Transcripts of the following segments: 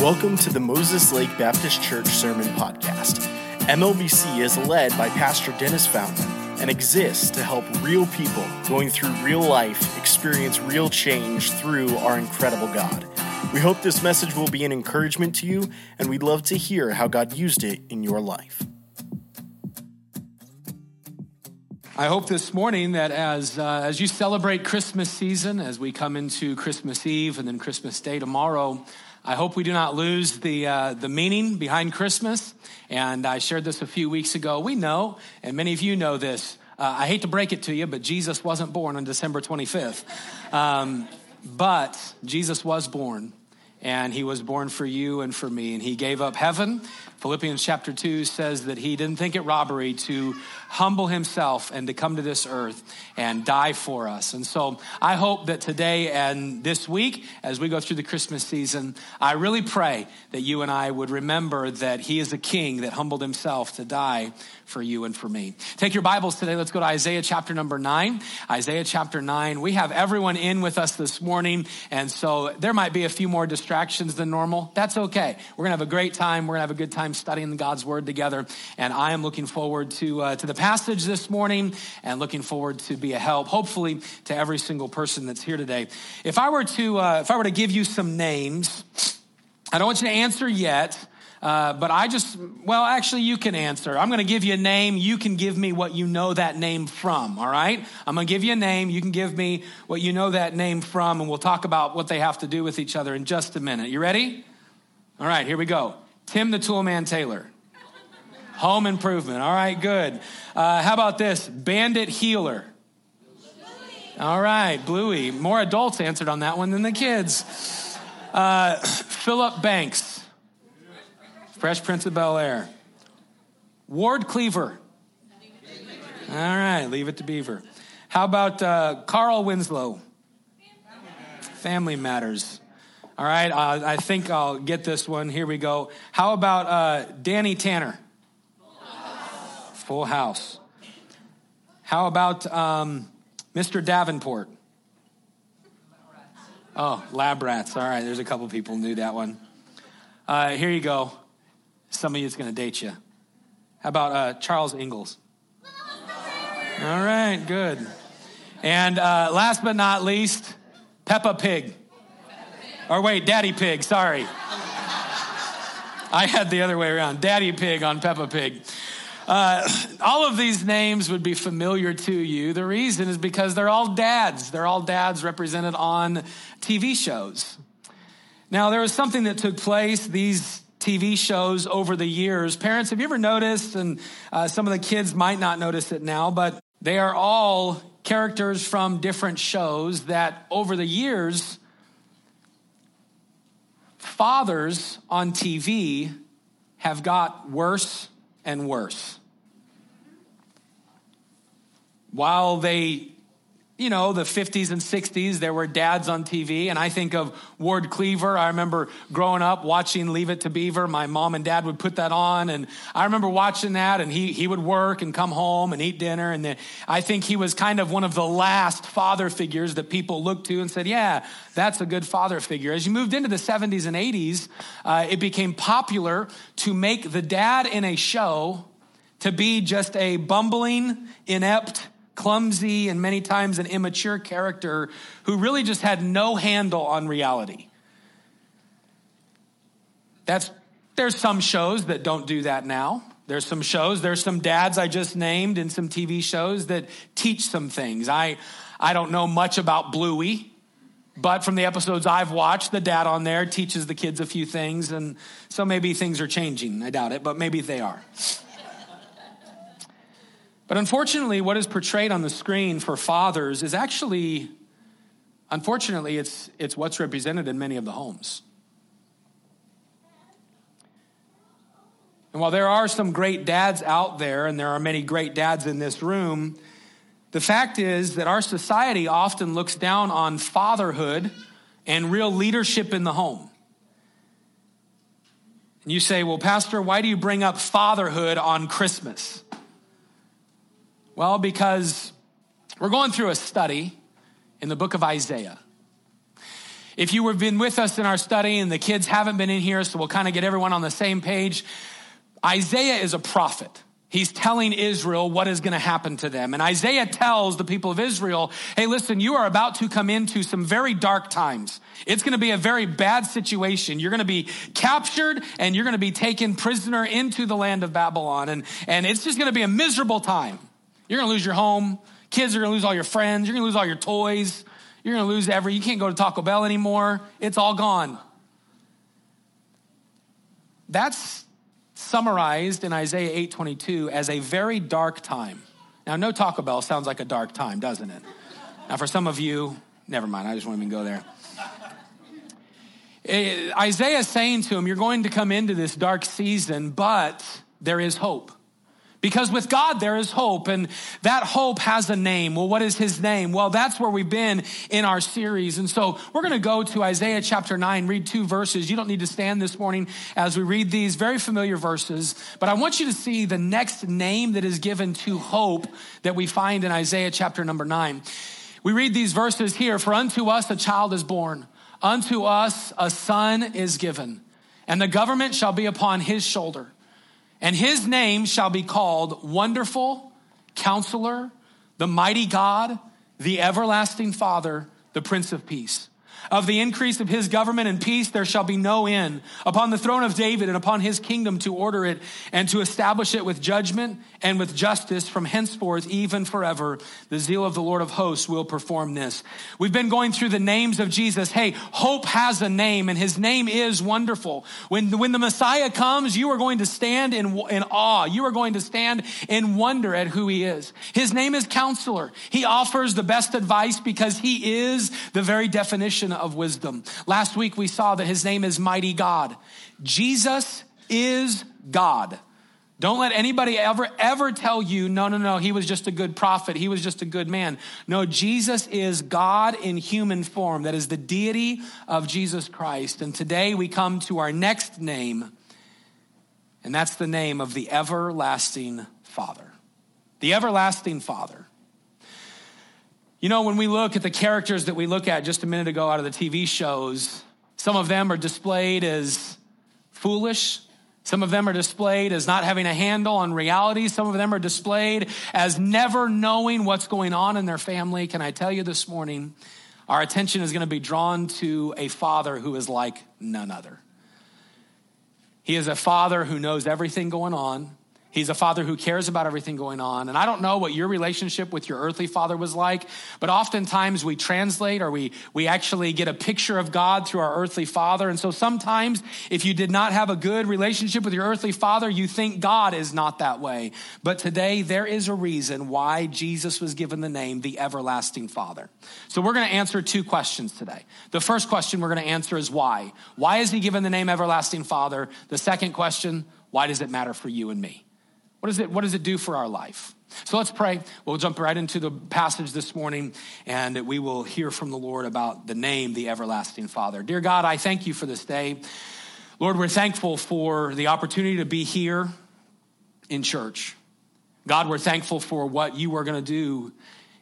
Welcome to the Moses Lake Baptist Church Sermon Podcast. MLBC is led by Pastor Dennis Fountain and exists to help real people going through real life experience real change through our incredible God. We hope this message will be an encouragement to you, and we'd love to hear how God used it in your life. I hope this morning that as, uh, as you celebrate Christmas season, as we come into Christmas Eve and then Christmas Day tomorrow, I hope we do not lose the, uh, the meaning behind Christmas. And I shared this a few weeks ago. We know, and many of you know this, uh, I hate to break it to you, but Jesus wasn't born on December 25th. Um, but Jesus was born, and he was born for you and for me, and he gave up heaven. Philippians chapter 2 says that he didn't think it robbery to humble himself and to come to this earth and die for us. And so I hope that today and this week, as we go through the Christmas season, I really pray that you and I would remember that he is a king that humbled himself to die for you and for me. Take your Bibles today. Let's go to Isaiah chapter number nine. Isaiah chapter nine. We have everyone in with us this morning, and so there might be a few more distractions than normal. That's okay. We're going to have a great time. We're going to have a good time studying God's word together, and I am looking forward to, uh, to the passage this morning and looking forward to be a help, hopefully, to every single person that's here today. If I were to, uh, if I were to give you some names, I don't want you to answer yet. Uh, but I just, well, actually, you can answer. I'm going to give you a name. You can give me what you know that name from, all right? I'm going to give you a name. You can give me what you know that name from, and we'll talk about what they have to do with each other in just a minute. You ready? All right, here we go. Tim the Toolman Taylor. Home improvement. All right, good. Uh, how about this? Bandit Heeler. All right, Bluey. More adults answered on that one than the kids. Uh, Philip Banks. Fresh Prince of Bel Air. Ward Cleaver. All right, leave it to Beaver. How about uh, Carl Winslow? Family Matters. All right, uh, I think I'll get this one. Here we go. How about uh, Danny Tanner? Full House. How about um, Mr. Davenport? Oh, Lab Rats. All right, there's a couple people knew that one. Uh, here you go. Some of you it's going to date you. How about uh, Charles Ingalls? All right, good. And uh, last but not least, Peppa Pig. Or wait, Daddy Pig, sorry. I had the other way around. Daddy Pig on Peppa Pig. Uh, all of these names would be familiar to you. The reason is because they're all dads. They're all dads represented on TV shows. Now, there was something that took place. These TV shows over the years. Parents, have you ever noticed, and uh, some of the kids might not notice it now, but they are all characters from different shows that over the years, fathers on TV have got worse and worse. While they you know, the 50s and 60s, there were dads on TV. And I think of Ward Cleaver. I remember growing up watching Leave It to Beaver. My mom and dad would put that on. And I remember watching that. And he, he would work and come home and eat dinner. And then I think he was kind of one of the last father figures that people looked to and said, yeah, that's a good father figure. As you moved into the 70s and 80s, uh, it became popular to make the dad in a show to be just a bumbling, inept, clumsy and many times an immature character who really just had no handle on reality. That's there's some shows that don't do that now. There's some shows, there's some dads I just named and some TV shows that teach some things. I I don't know much about Bluey, but from the episodes I've watched, the dad on there teaches the kids a few things and so maybe things are changing. I doubt it, but maybe they are. But unfortunately, what is portrayed on the screen for fathers is actually, unfortunately, it's, it's what's represented in many of the homes. And while there are some great dads out there, and there are many great dads in this room, the fact is that our society often looks down on fatherhood and real leadership in the home. And you say, well, Pastor, why do you bring up fatherhood on Christmas? Well, because we're going through a study in the book of Isaiah. If you have been with us in our study and the kids haven't been in here, so we'll kind of get everyone on the same page. Isaiah is a prophet. He's telling Israel what is going to happen to them. And Isaiah tells the people of Israel, hey, listen, you are about to come into some very dark times. It's going to be a very bad situation. You're going to be captured and you're going to be taken prisoner into the land of Babylon. And, and it's just going to be a miserable time. You're going to lose your home. Kids are going to lose all your friends. You're going to lose all your toys. You're going to lose every, you can't go to Taco Bell anymore. It's all gone. That's summarized in Isaiah 8:22 as a very dark time. Now, no Taco Bell sounds like a dark time, doesn't it? Now, for some of you, never mind, I just won't even go there. Eh, Isaiah is saying to him, You're going to come into this dark season, but there is hope. Because with God, there is hope, and that hope has a name. Well, what is his name? Well, that's where we've been in our series. And so we're going to go to Isaiah chapter 9, read two verses. You don't need to stand this morning as we read these very familiar verses, but I want you to see the next name that is given to hope that we find in Isaiah chapter number 9. We read these verses here For unto us a child is born, unto us a son is given, and the government shall be upon his shoulder and his name shall be called Wonderful, Counselor, the Mighty God, the Everlasting Father, the Prince of Peace. Of the increase of his government and peace, there shall be no end upon the throne of David and upon his kingdom to order it and to establish it with judgment and with justice from henceforth, even forever. The zeal of the Lord of hosts will perform this. We've been going through the names of Jesus. Hey, hope has a name and his name is wonderful. When, when the Messiah comes, you are going to stand in, in awe. You are going to stand in wonder at who he is. His name is counselor. He offers the best advice because he is the very definition of wisdom. Last week we saw that his name is mighty God. Jesus is God. Don't let anybody ever, ever tell you, no, no, no, he was just a good prophet. He was just a good man. No, Jesus is God in human form. That is the deity of Jesus Christ. And today we come to our next name, and that's the name of the everlasting Father. The everlasting Father. You know, when we look at the characters that we look at just a minute ago out of the TV shows, some of them are displayed as foolish. Some of them are displayed as not having a handle on reality. Some of them are displayed as never knowing what's going on in their family. Can I tell you this morning, our attention is going to be drawn to a father who is like none other. He is a father who knows everything going on. He's a father who cares about everything going on. And I don't know what your relationship with your earthly father was like, but oftentimes we translate or we, we actually get a picture of God through our earthly father. And so sometimes if you did not have a good relationship with your earthly father, you think God is not that way. But today there is a reason why Jesus was given the name the everlasting father. So we're going to answer two questions today. The first question we're going to answer is why? Why is he given the name everlasting father? The second question, why does it matter for you and me? What, is it, what does it do for our life? So let's pray. We'll jump right into the passage this morning and we will hear from the Lord about the name, the everlasting Father. Dear God, I thank you for this day. Lord, we're thankful for the opportunity to be here in church. God, we're thankful for what you are going to do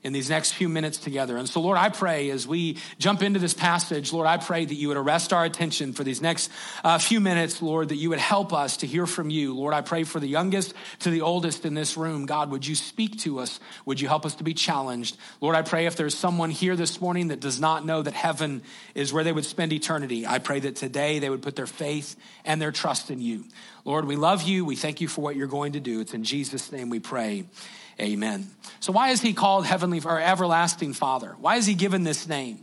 in these next few minutes together. And so, Lord, I pray as we jump into this passage, Lord, I pray that you would arrest our attention for these next uh, few minutes, Lord, that you would help us to hear from you. Lord, I pray for the youngest to the oldest in this room. God, would you speak to us? Would you help us to be challenged? Lord, I pray if there's someone here this morning that does not know that heaven is where they would spend eternity, I pray that today they would put their faith and their trust in you. Lord, we love you. We thank you for what you're going to do. It's in Jesus' name we pray. Amen. So, why is he called Heavenly or Everlasting Father? Why is he given this name?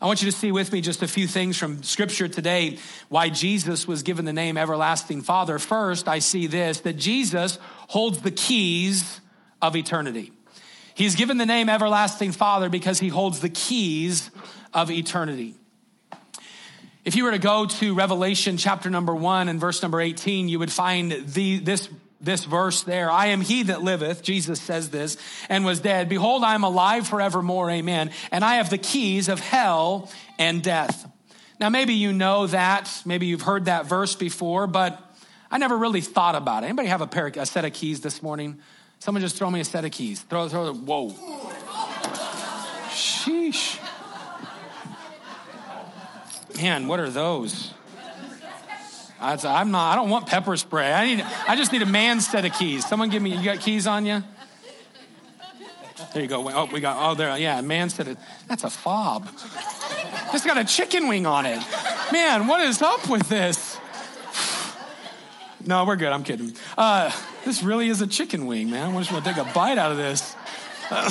I want you to see with me just a few things from Scripture today why Jesus was given the name Everlasting Father. First, I see this that Jesus holds the keys of eternity. He's given the name Everlasting Father because he holds the keys of eternity. If you were to go to Revelation chapter number one and verse number 18, you would find the, this this verse there. I am he that liveth, Jesus says this, and was dead. Behold, I am alive forevermore, amen. And I have the keys of hell and death. Now, maybe you know that, maybe you've heard that verse before, but I never really thought about it. Anybody have a, pair, a set of keys this morning? Someone just throw me a set of keys. Throw, throw, whoa. Sheesh. Man, what are those? I'm not, I don't want pepper spray. I, need, I just need a man's set of keys. Someone give me, you got keys on you? There you go. Oh, we got, oh, there, yeah, man set of, that's a fob. It's got a chicken wing on it. Man, what is up with this? No, we're good. I'm kidding. Uh, this really is a chicken wing, man. I just want to take a bite out of this. Uh,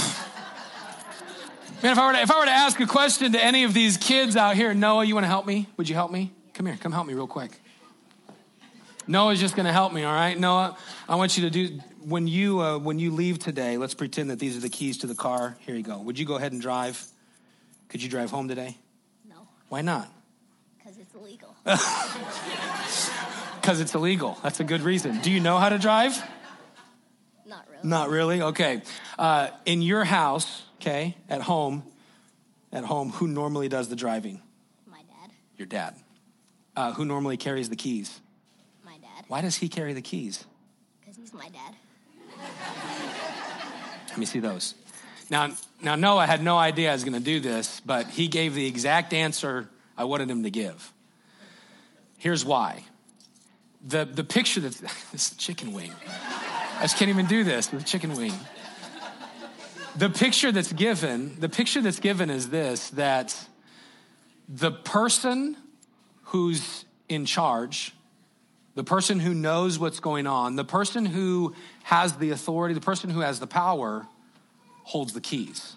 man, if I, were to, if I were to ask a question to any of these kids out here, Noah, you want to help me? Would you help me? Come here. Come help me real quick. Noah's just going to help me, all right? Noah, I want you to do, when you, uh, when you leave today, let's pretend that these are the keys to the car. Here you go. Would you go ahead and drive? Could you drive home today? No. Why not? Because it's illegal. Because it's illegal. That's a good reason. Do you know how to drive? Not really. Not really? Okay. Uh, in your house, okay, at home, at home, who normally does the driving? My dad. Your dad. Uh, who normally carries the keys? My dad. Why does he carry the keys? Because he's my dad. Let me see those. Now, now Noah had no idea I was going to do this, but he gave the exact answer I wanted him to give. Here's why. The, the picture that this chicken wing. I just can't even do this with a chicken wing. The picture that's given, the picture that's given is this that the person who's in charge, the person who knows what's going on, the person who has the authority, the person who has the power holds the keys.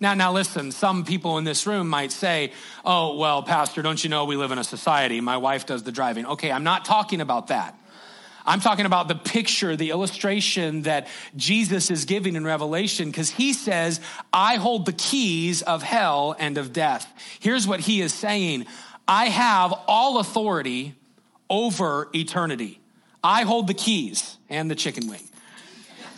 Now, now listen, some people in this room might say, oh, well, Pastor, don't you know we live in a society? My wife does the driving. Okay, I'm not talking about that. I'm talking about the picture, the illustration that Jesus is giving in Revelation, because he says, I hold the keys of hell and of death. Here's what he is saying I have all authority over eternity. I hold the keys and the chicken wing.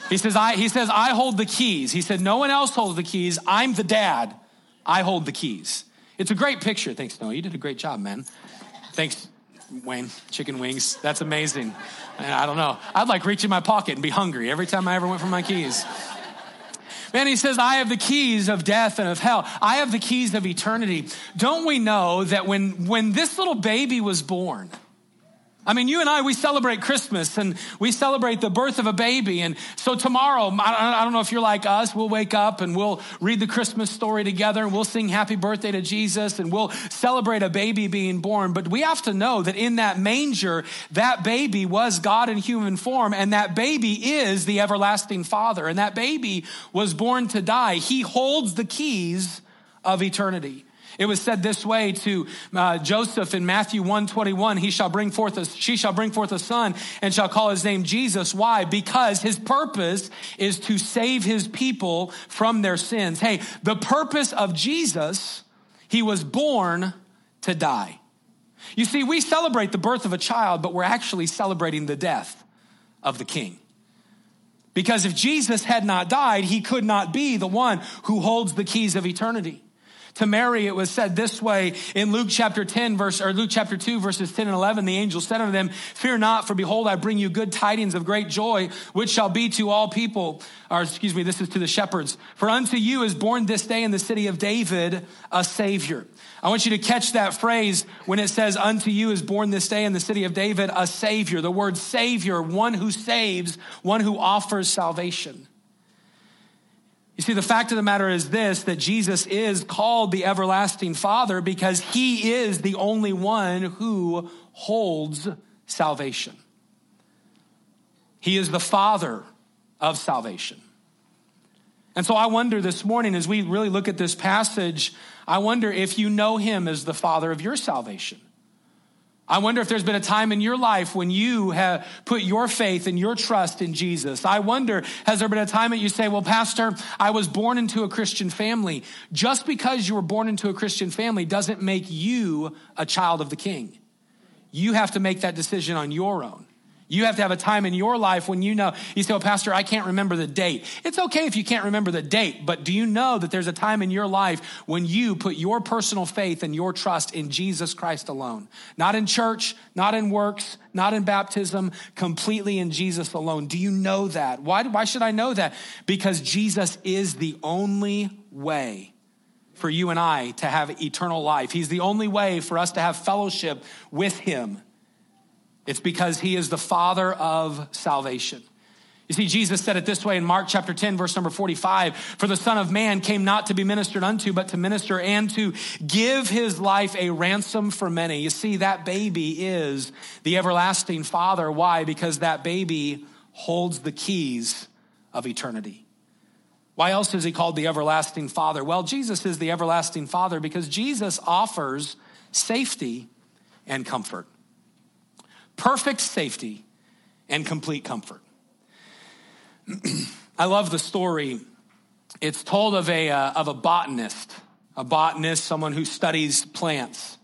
He says, I, he says, I hold the keys. He said, no one else holds the keys. I'm the dad. I hold the keys. It's a great picture. Thanks, Noah. You did a great job, man. Thanks, Wayne. Chicken wings. That's amazing. I don't know. I'd like reach in my pocket and be hungry every time I ever went for my keys. Man, he says, I have the keys of death and of hell. I have the keys of eternity. Don't we know that when, when this little baby was born, I mean, you and I, we celebrate Christmas and we celebrate the birth of a baby. And so tomorrow, I don't know if you're like us, we'll wake up and we'll read the Christmas story together and we'll sing happy birthday to Jesus and we'll celebrate a baby being born. But we have to know that in that manger, that baby was God in human form and that baby is the everlasting father. And that baby was born to die. He holds the keys of eternity. It was said this way to uh, Joseph in Matthew 121, he shall bring forth a, she shall bring forth a son and shall call his name Jesus. Why? Because his purpose is to save his people from their sins. Hey, the purpose of Jesus, he was born to die. You see, we celebrate the birth of a child, but we're actually celebrating the death of the king. Because if Jesus had not died, he could not be the one who holds the keys of eternity. To Mary, it was said this way in Luke chapter 10, verse, or Luke chapter 2, verses 10 and 11. The angel said unto them, Fear not, for behold, I bring you good tidings of great joy, which shall be to all people. Or, excuse me, this is to the shepherds. For unto you is born this day in the city of David a Savior. I want you to catch that phrase when it says, Unto you is born this day in the city of David a Savior. The word Savior, one who saves, one who offers salvation. You see, the fact of the matter is this that Jesus is called the everlasting Father because he is the only one who holds salvation. He is the Father of salvation. And so I wonder this morning, as we really look at this passage, I wonder if you know him as the Father of your salvation. I wonder if there's been a time in your life when you have put your faith and your trust in Jesus. I wonder, has there been a time that you say, well, Pastor, I was born into a Christian family. Just because you were born into a Christian family doesn't make you a child of the king. You have to make that decision on your own. You have to have a time in your life when you know, you say, well, Pastor, I can't remember the date. It's okay if you can't remember the date, but do you know that there's a time in your life when you put your personal faith and your trust in Jesus Christ alone? Not in church, not in works, not in baptism, completely in Jesus alone. Do you know that? Why, why should I know that? Because Jesus is the only way for you and I to have eternal life. He's the only way for us to have fellowship with Him. It's because He is the Father of salvation. You see, Jesus said it this way in Mark chapter 10, verse number 45 For the Son of Man came not to be ministered unto, but to minister and to give his life a ransom for many. You see, that baby is the everlasting Father. Why? Because that baby holds the keys of eternity. Why else is he called the everlasting Father? Well, Jesus is the everlasting Father because Jesus offers safety and comfort. Perfect safety and complete comfort. I love the story. It's told of a, uh, of a botanist, a botanist, someone who studies plants.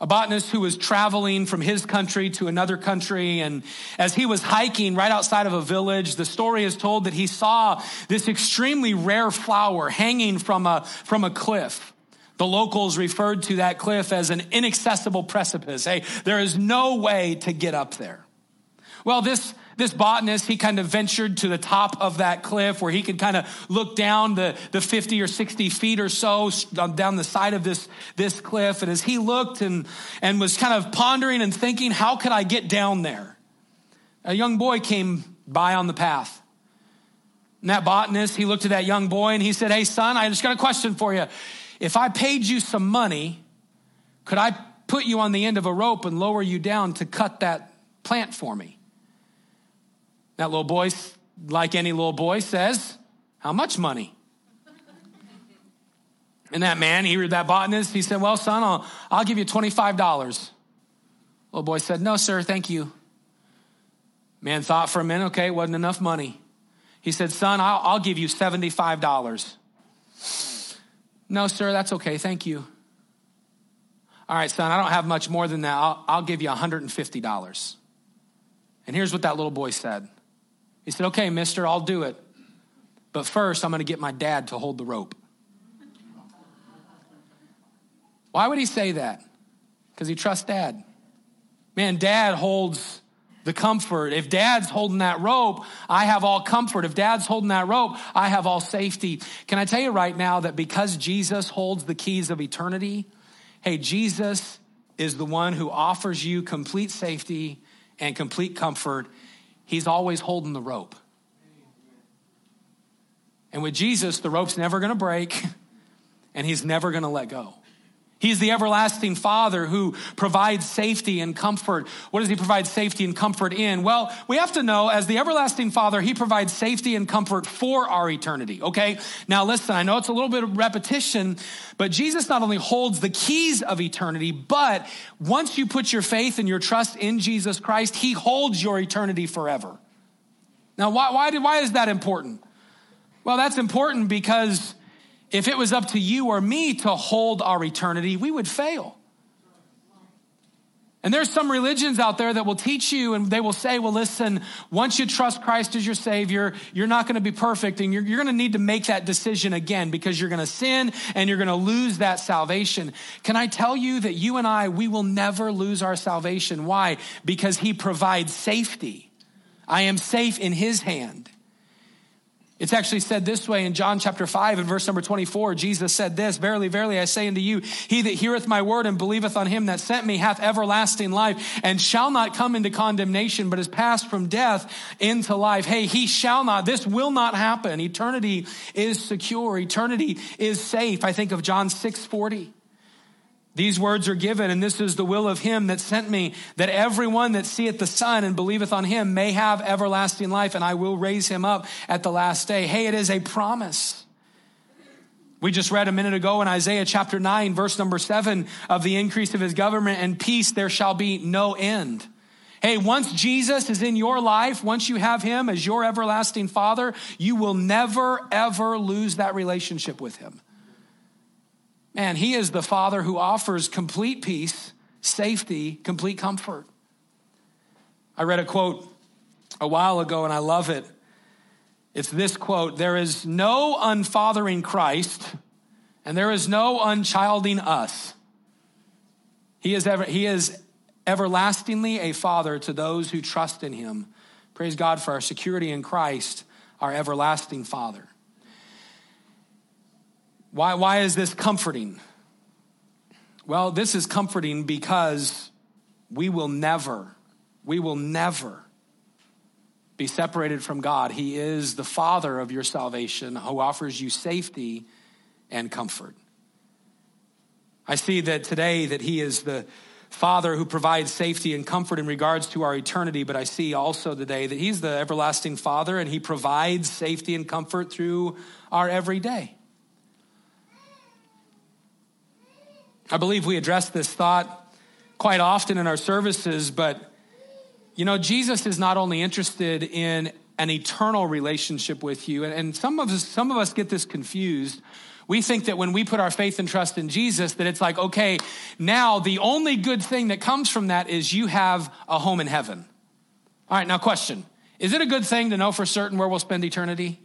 A botanist who was traveling from his country to another country. And as he was hiking right outside of a village, the story is told that he saw this extremely rare flower hanging from a, from a cliff. The locals referred to that cliff as an inaccessible precipice. Hey, there is no way to get up there. Well, this this botanist, he kind of ventured to the top of that cliff where he could kind of look down the, the 50 or 60 feet or so down the side of this, this cliff. And as he looked and, and was kind of pondering and thinking, how could I get down there? A young boy came by on the path. And that botanist, he looked at that young boy and he said, Hey, son, I just got a question for you. If I paid you some money, could I put you on the end of a rope and lower you down to cut that plant for me? That little boy, like any little boy, says, How much money? And that man, he read that botanist, he said, Well, son, I'll, I'll give you $25. Little boy said, No, sir, thank you. Man thought for a minute, okay, it wasn't enough money. He said, Son, I'll, I'll give you $75. No, sir, that's okay, thank you. All right, son, I don't have much more than that. I'll, I'll give you $150. And here's what that little boy said he said, Okay, mister, I'll do it. But first, I'm going to get my dad to hold the rope. Why would he say that? Because he trusts dad. Man, dad holds the comfort. If dad's holding that rope, I have all comfort. If dad's holding that rope, I have all safety. Can I tell you right now that because Jesus holds the keys of eternity, hey, Jesus is the one who offers you complete safety and complete comfort He's always holding the rope. And with Jesus, the rope's never to break and he's never to let go. He's the everlasting Father who provides safety and comfort. What does He provide safety and comfort in? Well, we have to know as the everlasting Father, He provides safety and comfort for our eternity, okay? Now, listen, I know it's a little bit of repetition, but Jesus not only holds the keys of eternity, but once you put your faith and your trust in Jesus Christ, He holds your eternity forever. Now, why, why, why is that important? Well, that's important because if it was up to you or me to hold our eternity, we would fail. And there's some religions out there that will teach you and they will say, well, listen, once you trust Christ as your Savior, you're not going to be perfect and you're, you're going to need to make that decision again because you're going to sin and you're going to lose that salvation. Can I tell you that you and I, we will never lose our salvation? Why? Because He provides safety. I am safe in His hand. It's actually said this way in John chapter 5 and verse number 24. Jesus said this, Verily, verily, I say unto you, he that heareth my word and believeth on him that sent me hath everlasting life and shall not come into condemnation, but is passed from death into life. Hey, he shall not, this will not happen. Eternity is secure. Eternity is safe. I think of John 6 40. These words are given, and this is the will of him that sent me, that everyone that seeth the Son and believeth on him may have everlasting life, and I will raise him up at the last day. Hey, it is a promise. We just read a minute ago in Isaiah chapter 9, verse number 7 of the increase of his government and peace, there shall be no end. Hey, once Jesus is in your life, once you have him as your everlasting father, you will never, ever lose that relationship with him. Man, He is the Father who offers complete peace, safety, complete comfort. I read a quote a while ago and I love it. It's this quote There is no unfathering Christ, and there is no unchilding us. He is, ever, he is everlastingly a father to those who trust in him. Praise God for our security in Christ, our everlasting Father. Why, why is this comforting? Well, this is comforting because we will never, we will never be separated from God. He is the Father of your salvation who offers you safety and comfort. I see that today that He is the Father who provides safety and comfort in regards to our eternity, but I see also today that He's the everlasting Father and He provides safety and comfort through our everyday. I believe we address this thought quite often in our services, but you know, Jesus is not only interested in an eternal relationship with you, and, some of us, some of us get this confused. We think that when we put our faith and trust in Jesus, that it's like, okay, now the only good thing that comes from that is you have a home in heaven. All right, now question. Is it a good thing to know for certain where we'll spend eternity?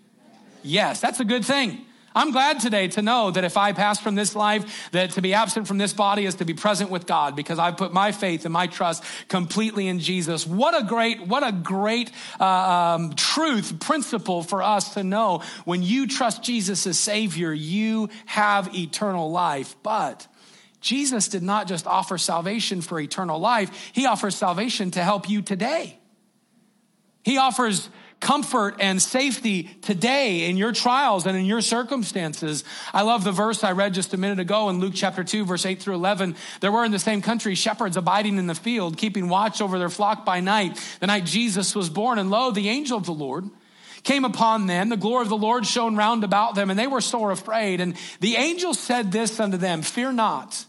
Yes, that's a good thing. I'm glad today to know that if I pass from this life, that to be absent from this body is to be present with God because I've put my faith and my trust completely in Jesus. What a great, what a great uh, um, truth, principle for us to know. When you trust Jesus as Savior, you have eternal life. But Jesus did not just offer salvation for eternal life, He offers salvation to help you today. He offers comfort and safety today in your trials and in your circumstances. I love the verse I read just a minute ago in Luke chapter 2, verse 8 through 11. There were in the same country shepherds abiding in the field, keeping watch over their flock by night, the night Jesus was born. And lo, the angel of the Lord came upon them. The glory of the Lord shone round about them, and they were sore afraid. And the angel said this unto them Fear not.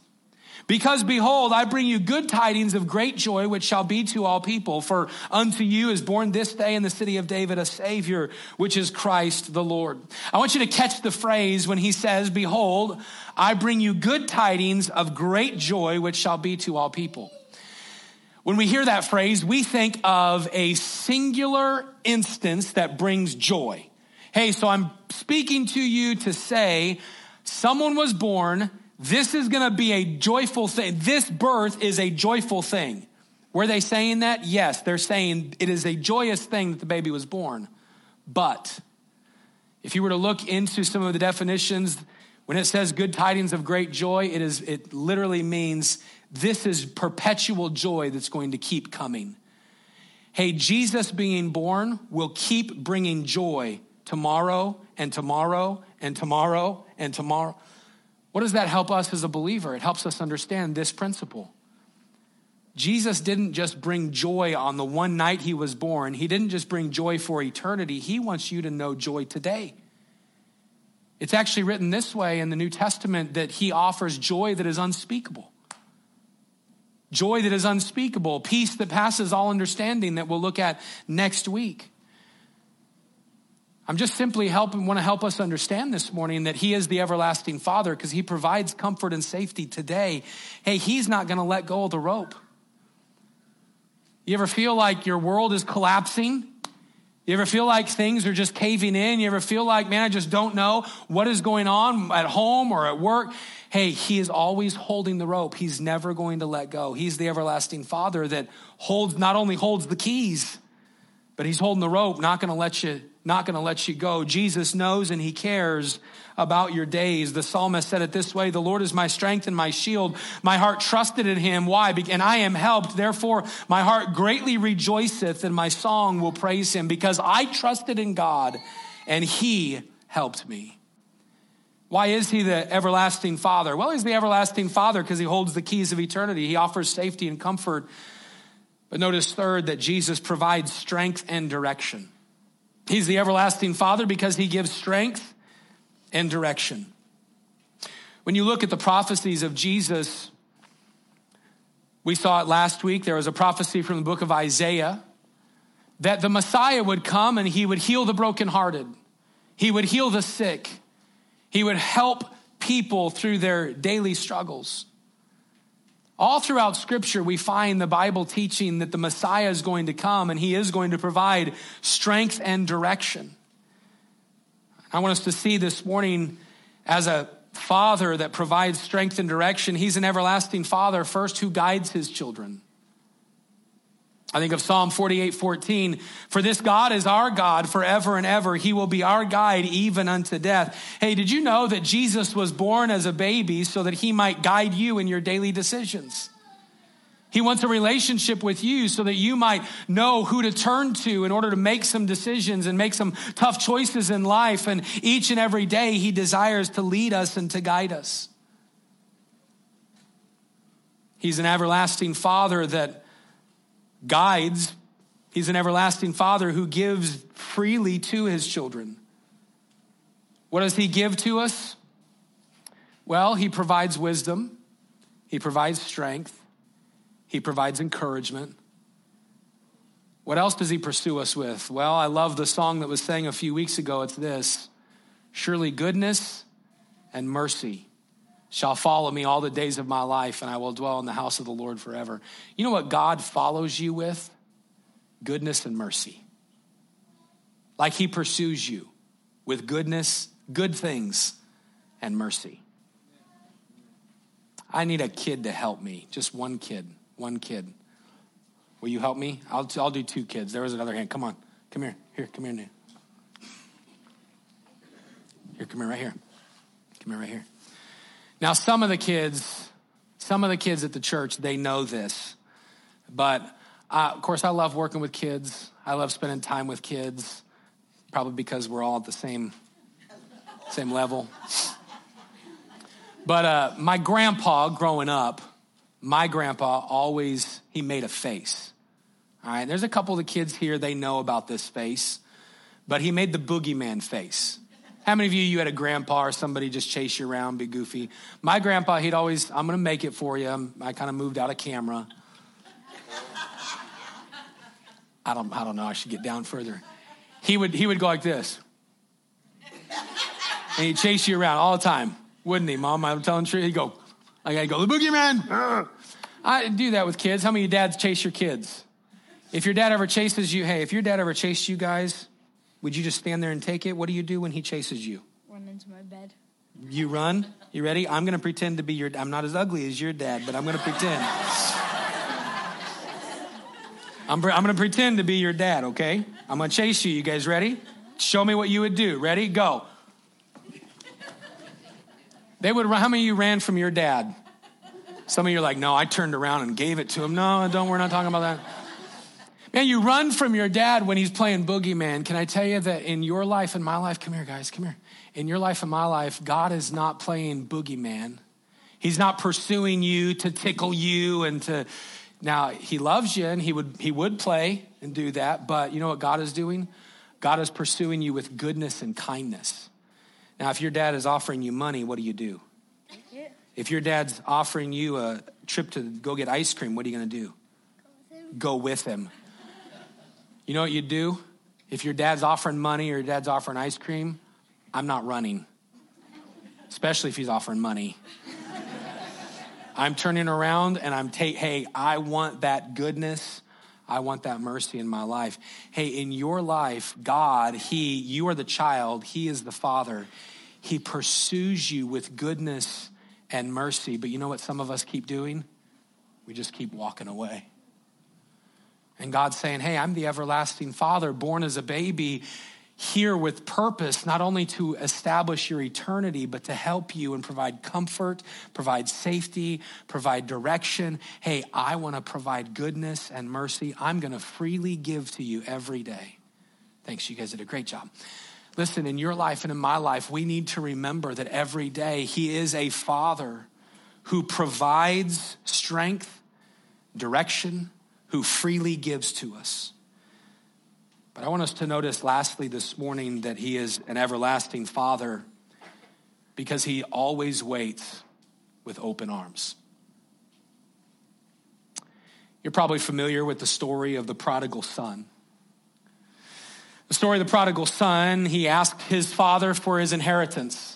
Because behold, I bring you good tidings of great joy, which shall be to all people. For unto you is born this day in the city of David a Savior, which is Christ the Lord. I want you to catch the phrase when he says, Behold, I bring you good tidings of great joy, which shall be to all people. When we hear that phrase, we think of a singular instance that brings joy. Hey, so I'm speaking to you to say someone was born this is going to be a joyful thing. This birth is a joyful thing. Were they saying that? Yes, they're saying it is a joyous thing that the baby was born. But if you were to look into some of the definitions, when it says good tidings of great joy, it is it literally means this is perpetual joy that's going to keep coming. Hey, Jesus being born will keep bringing joy tomorrow and tomorrow and tomorrow and tomorrow. What does that help us as a believer? It helps us understand this principle. Jesus didn't just bring joy on the one night he was born, he didn't just bring joy for eternity. He wants you to know joy today. It's actually written this way in the New Testament that he offers joy that is unspeakable. Joy that is unspeakable, peace that passes all understanding that we'll look at next week. I'm just simply helping, want to help us understand this morning that He is the everlasting Father because He provides comfort and safety today. Hey, He's not going to let go of the rope. You ever feel like your world is collapsing? You ever feel like things are just caving in? You ever feel like, man, I just don't know what is going on at home or at work? Hey, He is always holding the rope. He's never going to let go. He's the everlasting Father that holds, not only holds the keys, but He's holding the rope, not going to let you not going to let you go. Jesus knows and he cares about your days. The psalmist said it this way The Lord is my strength and my shield. My heart trusted in him. Why? And I am helped. Therefore, my heart greatly rejoiceth, and my song will praise him because I trusted in God and he helped me. Why is he the everlasting Father? Well, he's the everlasting Father because he holds the keys of eternity. He offers safety and comfort. But notice, third, that Jesus provides strength and direction. He's the everlasting Father because he gives strength and direction. When you look at the prophecies of Jesus, we saw it last week. There was a prophecy from the book of Isaiah that the Messiah would come and he would heal the brokenhearted, he would heal the sick, he would help people through their daily struggles. All throughout Scripture, we find the Bible teaching that the Messiah is going to come and he is going to provide strength and direction. I want us to see this morning as a father that provides strength and direction. He's an everlasting father, first, who guides his children. I think of Psalm 48 14. For this God is our God forever and ever. He will be our guide even unto death. Hey, did you know that Jesus was born as a baby so that he might guide you in your daily decisions? He wants a relationship with you so that you might know who to turn to in order to make some decisions and make some tough choices in life. And each and every day, He desires to lead us and to guide us. He's an everlasting Father that guides. He's an everlasting Father who gives freely to His children. What does He give to us? Well, He provides wisdom, He provides strength, He provides encouragement. What else does He pursue us with? Well, I love the song that was sang a few weeks ago. It's this Surely goodness and mercy shall follow me all the days of my life, and I will dwell in the house of the Lord forever. You know what God follows you with? Goodness and mercy. Like he pursues you with goodness, good things, and mercy. I need a kid to help me. Just one kid. One kid. Will you help me? I'll, I'll do two kids. There was another hand. Come on. Come here. Here, come here now. Here, come here, right here. Come here, right here. Now, some of the kids, some of the kids at the church, they know this. But uh, of course, I love working with kids. I love spending time with kids, probably because we're all at the same, same level. But uh, my grandpa, growing up, my grandpa always, he made a face. All right, there's a couple of the kids here, they know about this face, but he made the boogeyman face. How many of you, you had a grandpa or somebody just chase you around, be goofy? My grandpa, he'd always, I'm gonna make it for you. I kind of moved out of camera. I don't, I don't know, I should get down further. He would, he would go like this. And he'd chase you around all the time, wouldn't he, Mom? I'm telling truth. He'd go, I gotta go, the boogeyman. I do that with kids. How many dads chase your kids? If your dad ever chases you, hey, if your dad ever chased you guys, would you just stand there and take it? What do you do when he chases you? Run into my bed. You run? You ready? I'm going to pretend to be your I'm not as ugly as your dad, but I'm going to pretend. I'm, I'm going to pretend to be your dad, okay? I'm going to chase you. You guys ready? Show me what you would do. Ready? Go. They would run. How many of you ran from your dad? Some of you are like, no, I turned around and gave it to him. No, don't. We're not talking about that. Man, you run from your dad when he's playing boogeyman. Can I tell you that in your life and my life, come here, guys, come here. In your life and my life, God is not playing boogeyman. He's not pursuing you to tickle you and to. Now, he loves you and he would, he would play and do that, but you know what God is doing? God is pursuing you with goodness and kindness. Now, if your dad is offering you money, what do you do? If your dad's offering you a trip to go get ice cream, what are you going to do? Go with him. You know what you do? If your dad's offering money or your dad's offering ice cream, I'm not running, especially if he's offering money. I'm turning around and I'm hey, I want that goodness. I want that mercy in my life. Hey, in your life, God, He, you are the child, He is the Father. He pursues you with goodness and mercy. But you know what some of us keep doing? We just keep walking away. And God's saying, Hey, I'm the everlasting Father, born as a baby, here with purpose, not only to establish your eternity, but to help you and provide comfort, provide safety, provide direction. Hey, I want to provide goodness and mercy. I'm going to freely give to you every day. Thanks, you guys did a great job. Listen, in your life and in my life, we need to remember that every day He is a Father who provides strength, direction, who freely gives to us. But I want us to notice, lastly, this morning, that He is an everlasting Father because He always waits with open arms. You're probably familiar with the story of the prodigal son. The story of the prodigal son, he asked his father for his inheritance.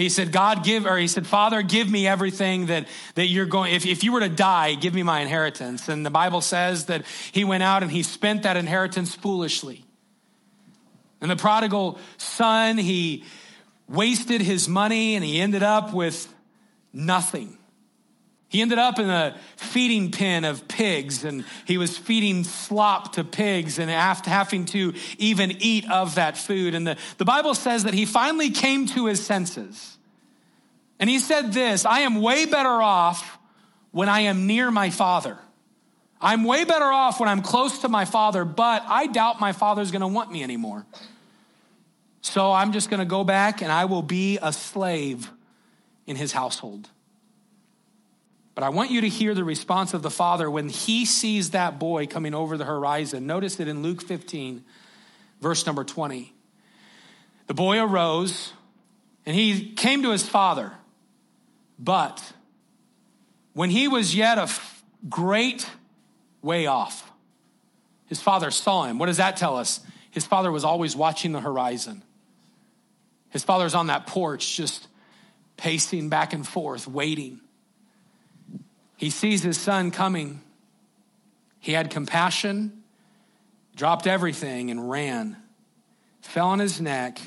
He said, God, give, or he said, Father, give me everything that, that you're going, if, if you were to die, give me my inheritance. And the Bible says that he went out and he spent that inheritance foolishly. And the prodigal son, he wasted his money and he ended up with nothing. He ended up in a feeding pen of pigs and he was feeding slop to pigs and having to even eat of that food. And the, the Bible says that he finally came to his senses. And he said this I am way better off when I am near my father. I'm way better off when I'm close to my father, but I doubt my father's gonna want me anymore. So I'm just gonna go back and I will be a slave in his household. But I want you to hear the response of the father when he sees that boy coming over the horizon. Notice it in Luke 15, verse number 20. The boy arose and he came to his father. But when he was yet a great way off, his father saw him. What does that tell us? His father was always watching the horizon. His father's on that porch, just pacing back and forth, waiting. He sees his son coming. He had compassion, dropped everything, and ran, fell on his neck,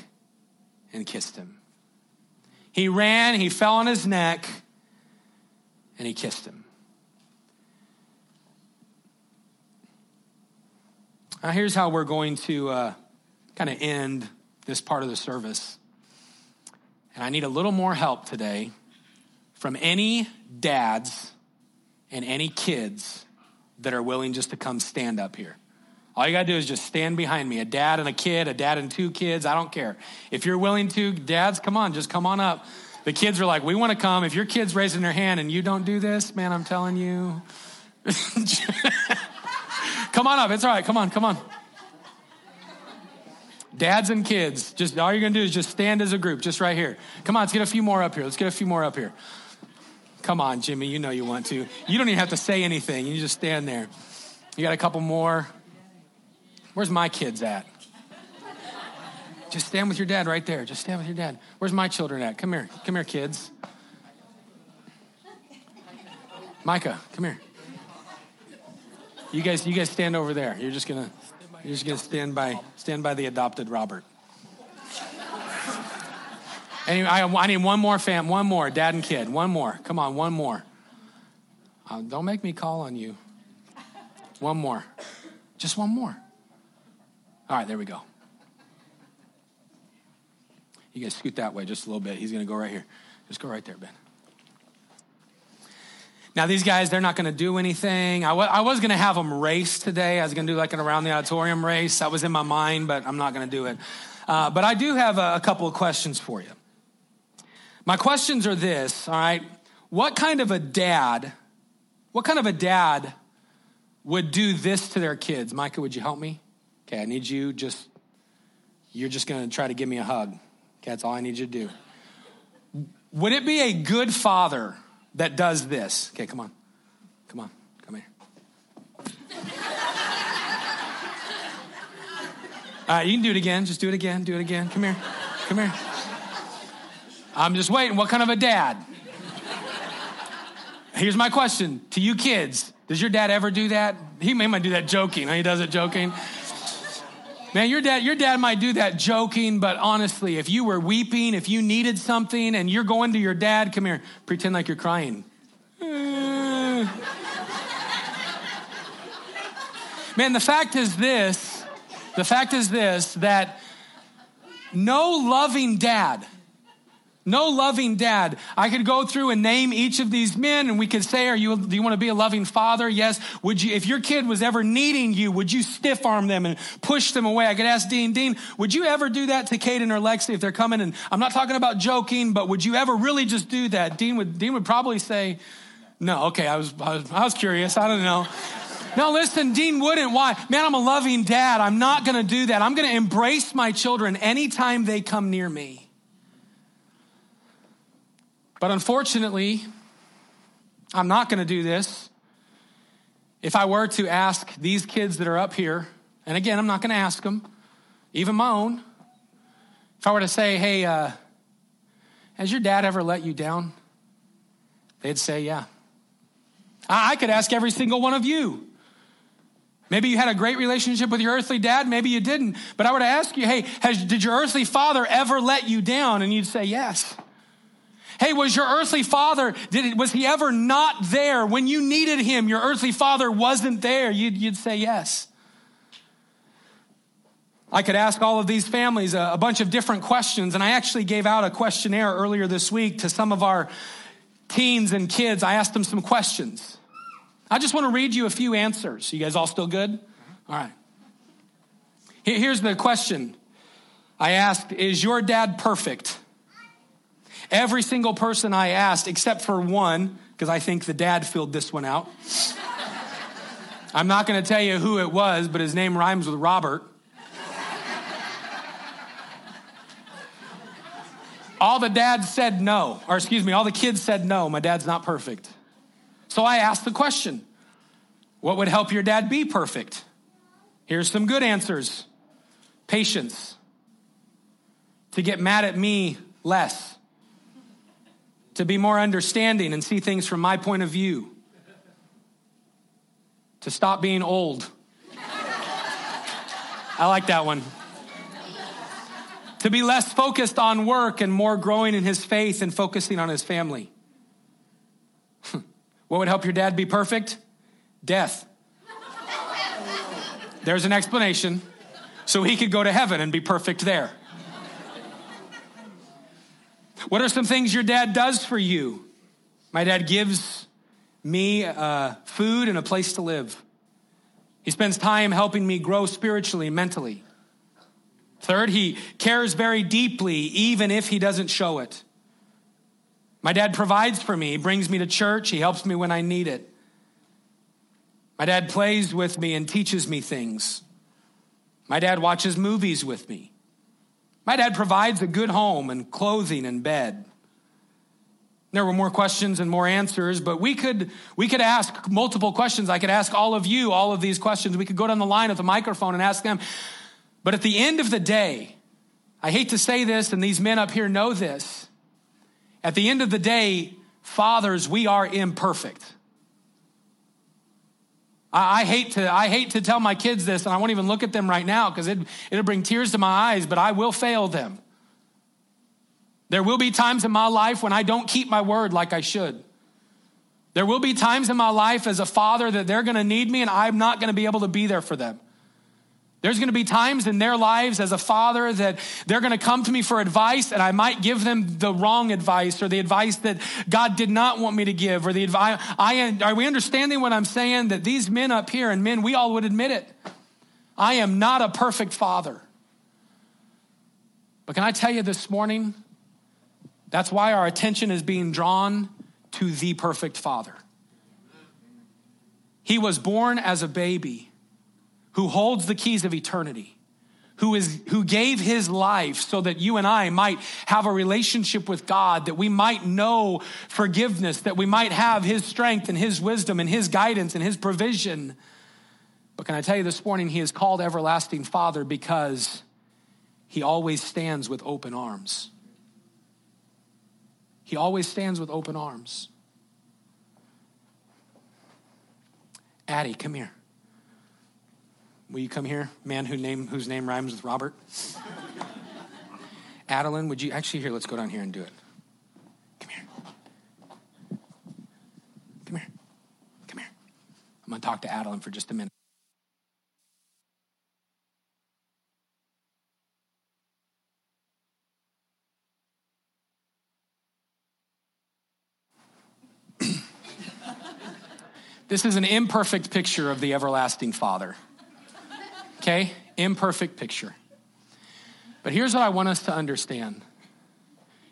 and kissed him. He ran, he fell on his neck, and he kissed him. Now, here's how we're going to uh, kind of end this part of the service. And I need a little more help today from any dads and any kids that are willing just to come stand up here. All you got to do is just stand behind me. A dad and a kid, a dad and two kids, I don't care. If you're willing to, dads, come on, just come on up. The kids are like, we want to come. If your kid's raising their hand and you don't do this, man, I'm telling you. come on up. It's all right. Come on, come on. Dads and kids, just all you're going to do is just stand as a group, just right here. Come on, let's get a few more up here. Let's get a few more up here. Come on, Jimmy, you know you want to. You don't even have to say anything. You just stand there. You got a couple more. Where's my kids at? Just stand with your dad right there. Just stand with your dad. Where's my children at? Come here. Come here, kids. Micah, come here. You guys, you guys stand over there. You're just gonna, you're just gonna stand by, stand by the adopted Robert. I, I, need one more fam, one more, dad and kid, one more. Come on, one more. Uh, don't make me call on you. One more. Just one more. All right, there we go. You guys scoot that way just a little bit. He's going to go right here. Just go right there, Ben. Now, these guys, they're not going to do anything. I, w- I was going to have them race today. I was going to do like an around the auditorium race. That was in my mind, but I'm not going to do it. Uh, but I do have a, a couple of questions for you. My questions are this, all right? What kind of a dad, what kind of a dad would do this to their kids? Micah, would you help me? Okay, I need you just, you're just gonna try to give me a hug. Okay, that's all I need you to do. Would it be a good father that does this? Okay, come on. Come on, come here. All right, you can do it again. Just do it again. Do it again. Come here. Come here. I'm just waiting. What kind of a dad? Here's my question to you kids. Does your dad ever do that? He may might do that joking. He does it joking. Man, your dad, your dad might do that joking, but honestly, if you were weeping, if you needed something, and you're going to your dad, come here, pretend like you're crying. Man, the fact is this, the fact is this, that no loving dad no loving dad. I could go through and name each of these men and we could say, are you, do you want to be a loving father? Yes. Would you, if your kid was ever needing you, would you stiff arm them and push them away? I could ask Dean, Dean, would you ever do that to Caden or Lexi if they're coming? And I'm not talking about joking, but would you ever really just do that? Dean would, Dean would probably say, no, okay. I was, I was, I was curious. I don't know. No, listen, Dean wouldn't. Why? Man, I'm a loving dad. I'm not going to do that. I'm going to embrace my children anytime they come near me. But unfortunately, I'm not going to do this. If I were to ask these kids that are up here, and again, I'm not going to ask them, even my own, if I were to say, hey, uh, has your dad ever let you down? They'd say, yeah. I could ask every single one of you. Maybe you had a great relationship with your earthly dad, maybe you didn't. But I were to ask you, hey, has, did your earthly father ever let you down? And you'd say, yes. Hey, was your earthly father, did, was he ever not there when you needed him? Your earthly father wasn't there. You'd, you'd say yes. I could ask all of these families a, a, bunch of different questions, and I actually gave out a questionnaire earlier this week to some of our teens and kids. I asked them some questions. I just want to read you a few answers. You guys all still good? All right. Here's the question I asked Is your dad perfect? Every single person I asked, except for one, because I think the dad filled this one out. I'm not going to tell you who it was, but his name rhymes with Robert. All the dads said no, or excuse me, all the kids said no, my dad's not perfect. So I asked the question what would help your dad be perfect? Here's some good answers patience, to get mad at me less, to be more understanding and see things from my point of view, to stop being old. I like that one to be less focused on work and more growing in his faith and focusing on his family. what would help your dad be perfect? Death. There's an explanation. So he could go to heaven and be perfect there. What are some things your dad does for you? My dad gives me uh, food and a place to live. He spends time helping me grow spiritually, mentally. Third, he cares very deeply, even if he doesn't show it. My dad provides for me, he brings me to church, he helps me when I need it. My dad plays with me and teaches me things. My dad watches movies with me. My dad provides a good home and clothing and bed. There were more questions and more answers, but we could, we could ask multiple questions. I could ask all of you all of these questions. We could go down the line with a microphone and ask them. But at the end of the day, I hate to say this, and these men up here know this. At the end of the day, fathers, we are imperfect. I, I hate to, I hate to tell my kids this, and I won't even look at them right now because it, it'll bring tears to my eyes, but I will fail them. There will be times in my life when I don't keep my word like I should. There will be times in my life as a father that they're going to need me and I'm not going to be able to be there for them. There's going to be times in their lives as a father that they're going to come to me for advice and I might give them the wrong advice or the advice that God did not want me to give or the advice. I, are we understanding what I'm saying? That these men up here and men, we all would admit it. I am not a perfect father. But can I tell you this morning? That's why our attention is being drawn to the perfect father. He was born as a baby who holds the keys of eternity, who, is, who gave his life so that you and I might have a relationship with God, that we might know forgiveness, that we might have his strength and his wisdom and his guidance and his provision. But can I tell you this morning, he is called Everlasting Father because he always stands with open arms. He always stands with open arms. Addie, come here. Will you come here? Man who name, whose name rhymes with Robert. Adeline, would you actually here? Let's go down here and do it. Come here. Come here. Come here. I'm going to talk to Adeline for just a minute. this is an imperfect picture of the everlasting Father. Okay? Imperfect picture. But here's what I want us to understand.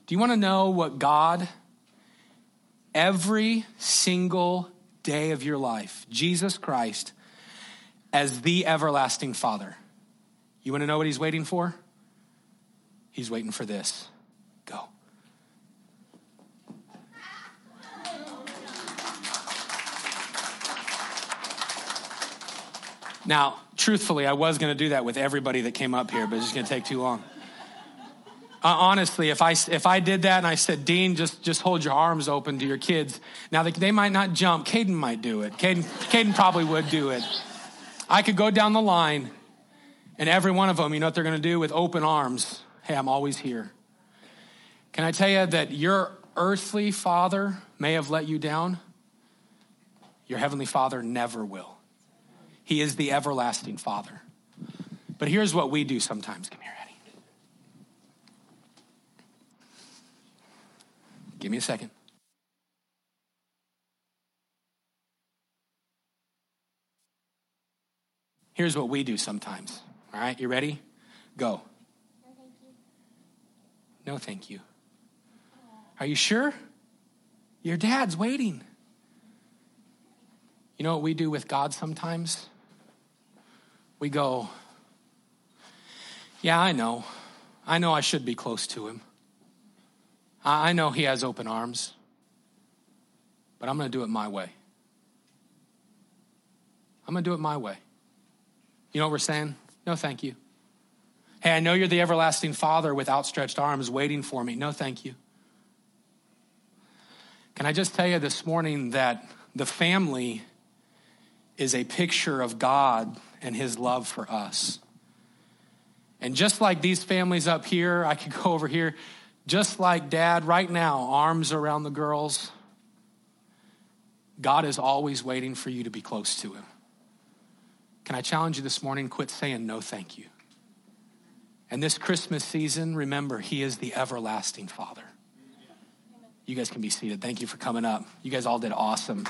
Do you want to know what God, every single day of your life, Jesus Christ, as the everlasting Father, you want to know what He's waiting for? He's waiting for this. Go. Now, truthfully, I was going to do that with everybody that came up here, but it's just going to take too long. Uh, honestly, if I, if I did that and I said, Dean, just, just hold your arms open to your kids, now they, they might not jump. Caden might do it. Caden, Caden probably would do it. I could go down the line and every one of them, you know what they're going to do with open arms? Hey, I'm always here. Can I tell you that your earthly father may have let you down, your heavenly father never will. He is the everlasting father. But here's what we do sometimes. Come here, Eddie. Give me a second. Here's what we do sometimes. All right, you ready? Go. No, thank you. No, thank you. Are you sure? Your dad's waiting. You know what we do with God sometimes? We go, Yeah, I know. I know I should be close to him. I know he has open arms, but I'm going to do it my way. I'm going to do it my way. You know what we're saying? No, thank you. Hey, I know you're the everlasting Father with outstretched arms waiting for me. No, thank you. Can I just tell you this morning that the family is a picture of God and his love for us. And just like these families up here, I could go over here, just like dad right now, arms around the girls, God is always waiting for you to be close to him. Can I challenge you this morning? Quit saying no, thank you. And this Christmas season, remember, He is the everlasting Father. You guys can be seated. Thank you for coming up. You guys all did awesome.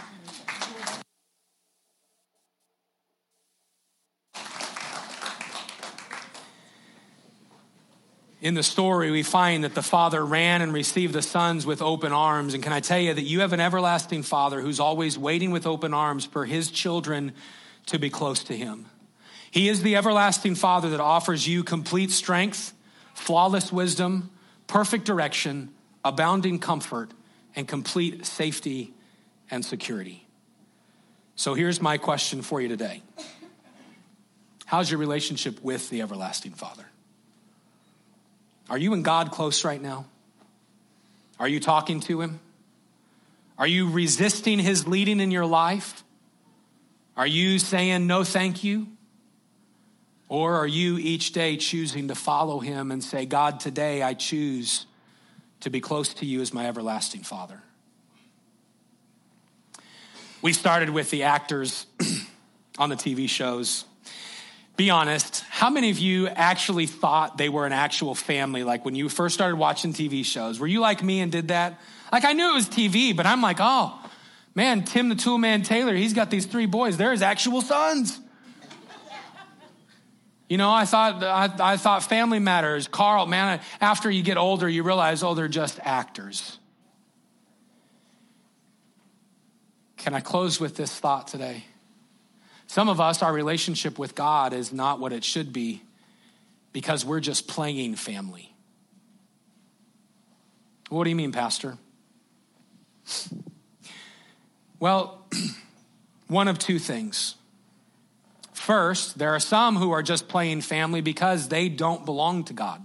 In the story, we find that the father ran and received the sons with open arms. And can I tell you that you have an everlasting father who's always waiting with open arms for his children to be close to him? He is the everlasting father that offers you complete strength, flawless wisdom, perfect direction, abounding comfort, and complete safety and security. So here's my question for you today How's your relationship with the everlasting father? Are you and God close right now? Are you talking to him? Are you resisting his leading in your life? Are you saying no thank you? Or are you each day choosing to follow him and say, God, today I choose to be close to you as my everlasting Father? We started with the actors on the TV shows. Be honest, how many of you actually thought they were an actual family? Like when you first started watching TV shows, were you like me and did that? Like I knew it was TV, but I'm like, oh, man, Tim the Toolman Taylor, he's got these three boys. They're his actual sons. You know, I thought I, I, thought Family Matters, Carl. Man, after you get older, you realize, oh, they're just actors. Can I close with this thought today? Some of us, our relationship with God is not what it should be because we're just playing family. What do you mean, Pastor? Well, one of two things. First, there are some who are just playing family because they don't belong to God.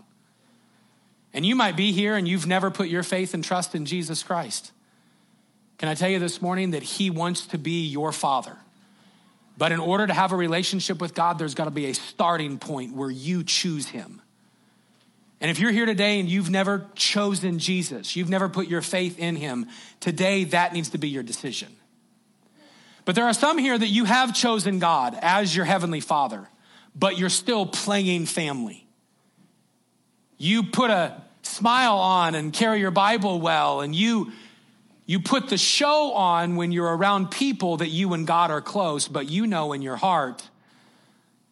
And you might be here and you've never put your faith and trust in Jesus Christ. Can I tell you this morning that He wants to be your Father? But in order to have a relationship with God, there's got to be a starting point where you choose Him. And if you're here today and you've never chosen Jesus, you've never put your faith in Him, today that needs to be your decision. But there are some here that you have chosen God as your heavenly father, but you're still playing family. You put a smile on and carry your Bible well, and you, you put the show on when you're around people that you and God are close, but you know in your heart,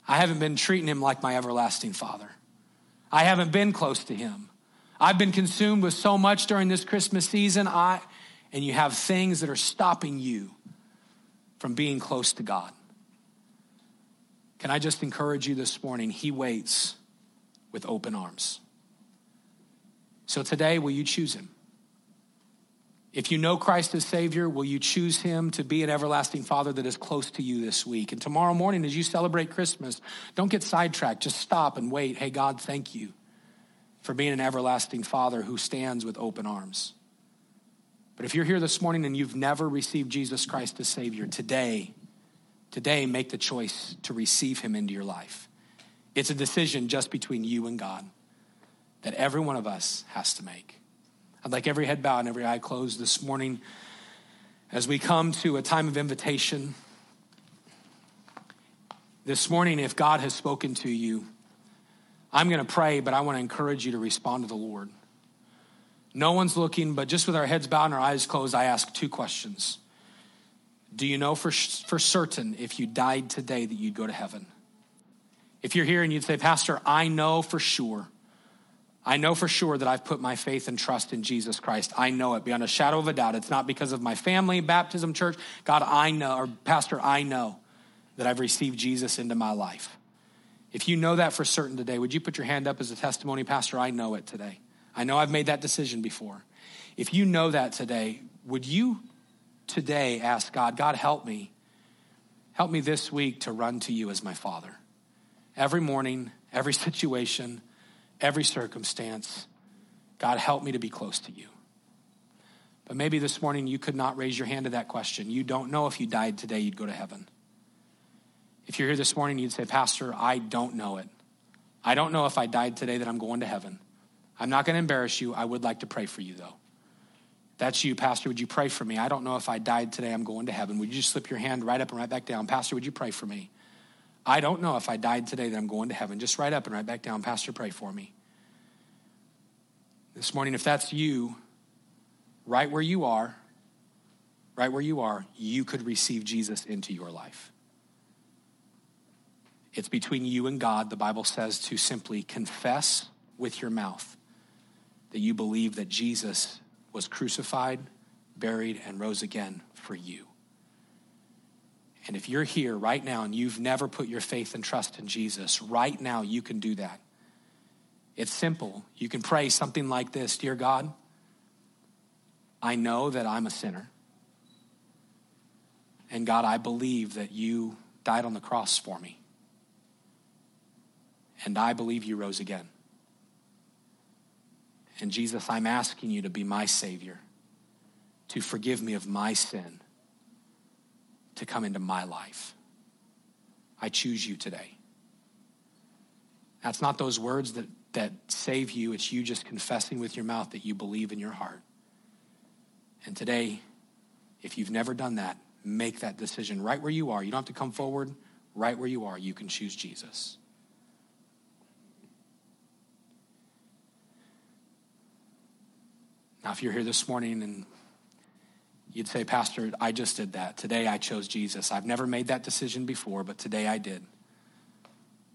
I haven't been treating him like my everlasting father. I haven't been close to him. I've been consumed with so much during this Christmas season, I, and you have things that are stopping you from being close to God. Can I just encourage you this morning? He waits with open arms. So today, will you choose him? If you know Christ as Savior, will you choose Him to be an everlasting Father that is close to you this week? And tomorrow morning, as you celebrate Christmas, don't get sidetracked. Just stop and wait. Hey, God, thank you for being an everlasting Father who stands with open arms. But if you're here this morning and you've never received Jesus Christ as Savior, today, today, make the choice to receive Him into your life. It's a decision just between you and God that every one of us has to make. I'd like every head bowed and every eye closed this morning as we come to a time of invitation. This morning, if God has spoken to you, I'm going to pray, but I want to encourage you to respond to the Lord. No one's looking, but just with our heads bowed and our eyes closed, I ask two questions. Do you know for, for certain if you died today that you'd go to heaven? If you're here and you'd say, Pastor, I know for sure I know for sure that I've put my faith and trust in Jesus Christ. I know it beyond a shadow of a doubt. It's not because of my family, baptism, church. God, I know, or Pastor, I know that I've received Jesus into my life. If you know that for certain today, would you put your hand up as a testimony, Pastor? I know it today. I know I've made that decision before. If you know that today, would you today ask God, God, help me. Help me this week to run to you as my Father. Every morning, every situation, every circumstance. God, help me to be close to you. But maybe this morning you could not raise your hand to that question. You don't know if you died today, you'd go to heaven. If you're here this morning, you'd say, Pastor, I don't know it. I don't know if I died today that I'm going to heaven. I'm not going to embarrass you. I would like to pray for you, though. That's you, Pastor. Would you pray for me? I don't know if I died today, I'm going to heaven. Would you just slip your hand right up and right back down? Pastor, would you pray for me? I don't know if I died today that I'm going to heaven. Just right up and right back down. Pastor, pray for me. This morning, if that's you, right where you are, right where you are, you could receive Jesus into your life. It's between you and God, the Bible says, to simply confess with your mouth that you believe that Jesus was crucified, buried, and rose again for you. And if you're here right now and you've never put your faith and trust in Jesus, right now you can do that. It's simple. You can pray something like this Dear God, I know that I'm a sinner. And God, I believe that you died on the cross for me. And I believe you rose again. And Jesus, I'm asking you to be my Savior, to forgive me of my sin to come into my life. I choose you today. That's not those words that, that save you, it's you just confessing with your mouth that you believe in your heart. And today, if you've never done that, make that decision right where you are. You don't have to come forward. Right where you are, you can choose Jesus. Now, if you're here this morning and You'd say, Pastor, I just did that. Today I chose Jesus. I've never made that decision before, but today I did.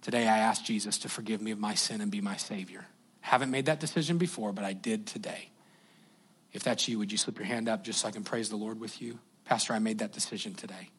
Today I asked Jesus to forgive me of my sin and be my Savior. Haven't made that decision before, but I did today. If that's you, would you slip your hand up just so I can praise the Lord with you? Pastor, I made that decision today.